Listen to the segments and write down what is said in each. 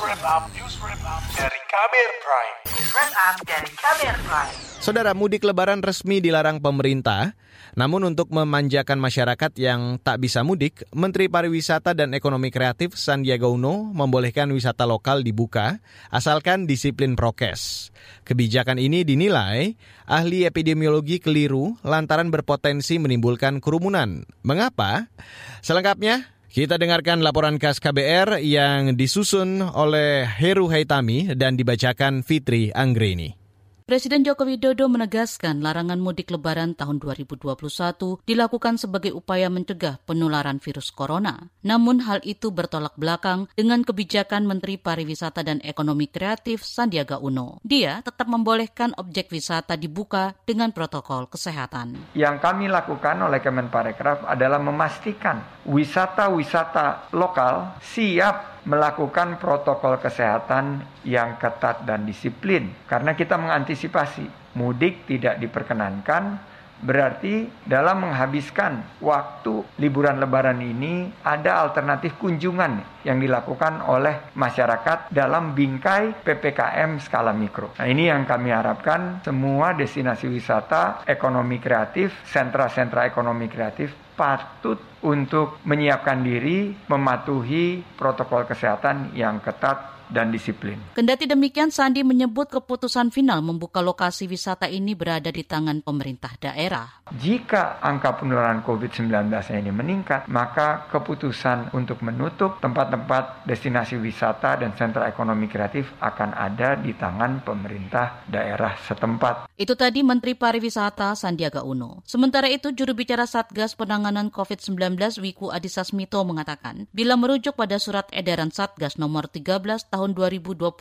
wrap up, news wrap up dari Kamer Prime. Wrap up dari Kamer Prime. Saudara mudik lebaran resmi dilarang pemerintah. Namun untuk memanjakan masyarakat yang tak bisa mudik, Menteri Pariwisata dan Ekonomi Kreatif Sandiaga Uno membolehkan wisata lokal dibuka asalkan disiplin prokes. Kebijakan ini dinilai ahli epidemiologi keliru lantaran berpotensi menimbulkan kerumunan. Mengapa? Selengkapnya kita dengarkan laporan khas KBR yang disusun oleh Heru Haitami dan dibacakan Fitri Anggreni. Presiden Joko Widodo menegaskan larangan mudik lebaran tahun 2021 dilakukan sebagai upaya mencegah penularan virus corona. Namun hal itu bertolak belakang dengan kebijakan Menteri Pariwisata dan Ekonomi Kreatif Sandiaga Uno. Dia tetap membolehkan objek wisata dibuka dengan protokol kesehatan. Yang kami lakukan oleh Kemenparekraf adalah memastikan wisata-wisata lokal siap melakukan protokol kesehatan yang ketat dan disiplin. Karena kita mengantisipasi mudik tidak diperkenankan Berarti dalam menghabiskan waktu liburan lebaran ini ada alternatif kunjungan yang dilakukan oleh masyarakat dalam bingkai PPKM skala mikro. Nah ini yang kami harapkan semua destinasi wisata, ekonomi kreatif, sentra-sentra ekonomi kreatif patut untuk menyiapkan diri mematuhi protokol kesehatan yang ketat dan disiplin. Kendati demikian, Sandi menyebut keputusan final membuka lokasi wisata ini berada di tangan pemerintah daerah. Jika angka penularan COVID-19 ini meningkat, maka keputusan untuk menutup tempat-tempat destinasi wisata dan sentra ekonomi kreatif akan ada di tangan pemerintah daerah setempat. Itu tadi Menteri Pariwisata Sandiaga Uno. Sementara itu, juru bicara Satgas Penanganan COVID-19 Wiku Adhisa Smito mengatakan, bila merujuk pada surat edaran Satgas nomor 13 tahun 2021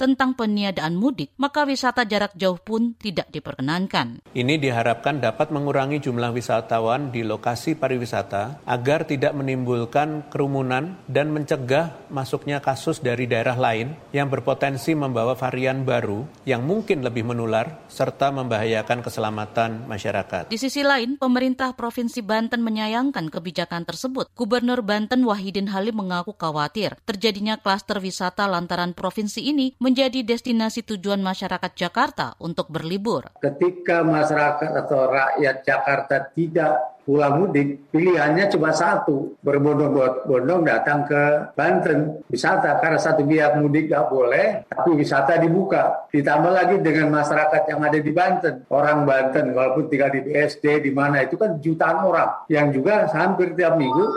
tentang peniadaan mudik, maka wisata jarak jauh pun tidak diperkenankan. Ini diharapkan dapat mengurangi jumlah wisatawan di lokasi pariwisata agar tidak menimbulkan kerumunan dan mencegah masuknya kasus dari daerah lain yang berpotensi membawa varian baru yang mungkin lebih menular serta membahayakan keselamatan masyarakat. Di sisi lain, pemerintah Provinsi Banten menyayangkan kebijakan tersebut. Gubernur Banten Wahidin Halim mengaku khawatir terjadinya klaster wisata lantaran provinsi ini menjadi destinasi tujuan masyarakat Jakarta untuk berlibur. Ketika masyarakat atau rakyat Jakarta tidak pulang mudik, pilihannya cuma satu, berbondong-bondong datang ke Banten wisata karena satu pihak mudik nggak boleh, tapi wisata dibuka. Ditambah lagi dengan masyarakat yang ada di Banten, orang Banten walaupun tinggal di BSD di mana itu kan jutaan orang yang juga hampir tiap minggu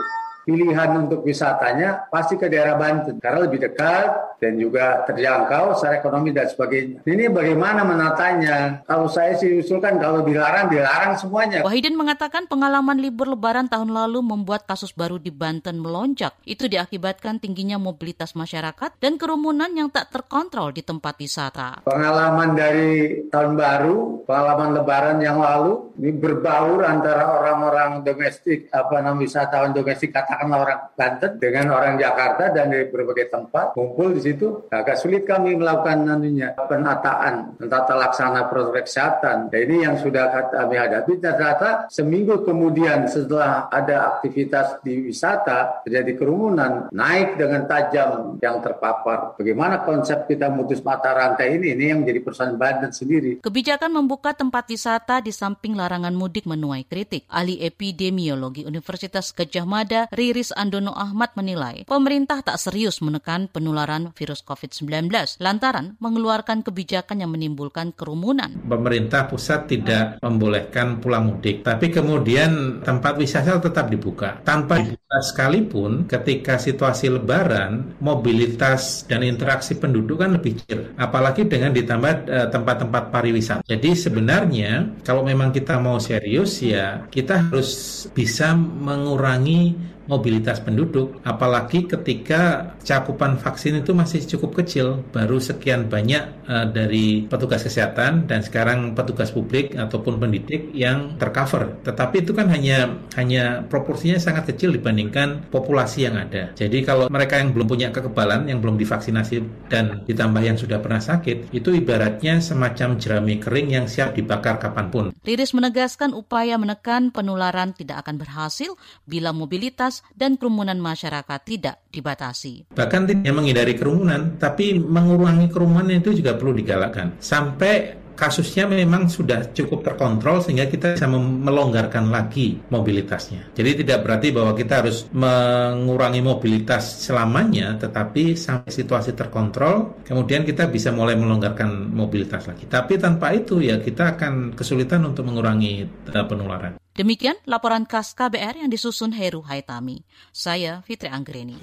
pilihan untuk wisatanya pasti ke daerah Banten karena lebih dekat dan juga terjangkau secara ekonomi dan sebagainya. Ini bagaimana menatanya? Kalau saya sih usulkan kalau dilarang dilarang semuanya. Wahidin mengatakan pengalaman libur lebaran tahun lalu membuat kasus baru di Banten melonjak. Itu diakibatkan tingginya mobilitas masyarakat dan kerumunan yang tak terkontrol di tempat wisata. Pengalaman dari tahun baru, pengalaman lebaran yang lalu ini berbaur antara orang-orang domestik apa namanya wisatawan domestik katakanlah orang Banten dengan orang Jakarta dan dari berbagai tempat kumpul di situ agak sulit kami melakukan nantinya penataan tata laksana protokol kesehatan. Dan ini yang sudah kami hadapi ternyata seminggu kemudian setelah ada aktivitas di wisata terjadi kerumunan naik dengan tajam yang terpapar. Bagaimana konsep kita mutus mata rantai ini ini yang menjadi persoalan Banten sendiri. Kebijakan membuka tempat wisata di samping larangan mudik menuai kritik. Ahli epidemiologi Universitas Gajah Mada Riris Andono Ahmad menilai pemerintah tak serius menekan penularan virus COVID-19 lantaran mengeluarkan kebijakan yang menimbulkan kerumunan. Pemerintah pusat tidak membolehkan pulang mudik, tapi kemudian tempat wisata tetap dibuka. Tanpa dibuka sekalipun ketika situasi lebaran, mobilitas dan interaksi penduduk kan lebih kecil. Apalagi dengan ditambah eh, tempat-tempat pariwisata. Jadi sebenarnya kalau memang kita mau serius ya kita harus bisa mengurangi mobilitas penduduk, apalagi ketika cakupan vaksin itu masih cukup kecil, baru sekian banyak uh, dari petugas kesehatan dan sekarang petugas publik ataupun pendidik yang tercover. Tetapi itu kan hanya hanya proporsinya sangat kecil dibandingkan populasi yang ada. Jadi kalau mereka yang belum punya kekebalan, yang belum divaksinasi dan ditambah yang sudah pernah sakit, itu ibaratnya semacam jerami kering yang siap dibakar kapan pun. Riris menegaskan upaya menekan penularan tidak akan berhasil bila mobilitas dan kerumunan masyarakat tidak dibatasi. Bahkan tidak menghindari kerumunan, tapi mengurangi kerumunan itu juga perlu digalakkan. Sampai kasusnya memang sudah cukup terkontrol sehingga kita bisa melonggarkan lagi mobilitasnya. Jadi tidak berarti bahwa kita harus mengurangi mobilitas selamanya, tetapi sampai situasi terkontrol, kemudian kita bisa mulai melonggarkan mobilitas lagi. Tapi tanpa itu ya kita akan kesulitan untuk mengurangi uh, penularan. Demikian laporan khas KBR yang disusun Heru Haitami. Saya Fitri Anggreni.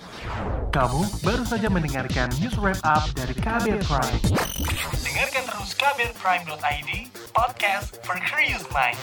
Kamu baru saja mendengarkan news wrap up dari KBR Prime. Dengarkan terus kbrprime.id, podcast for curious mind.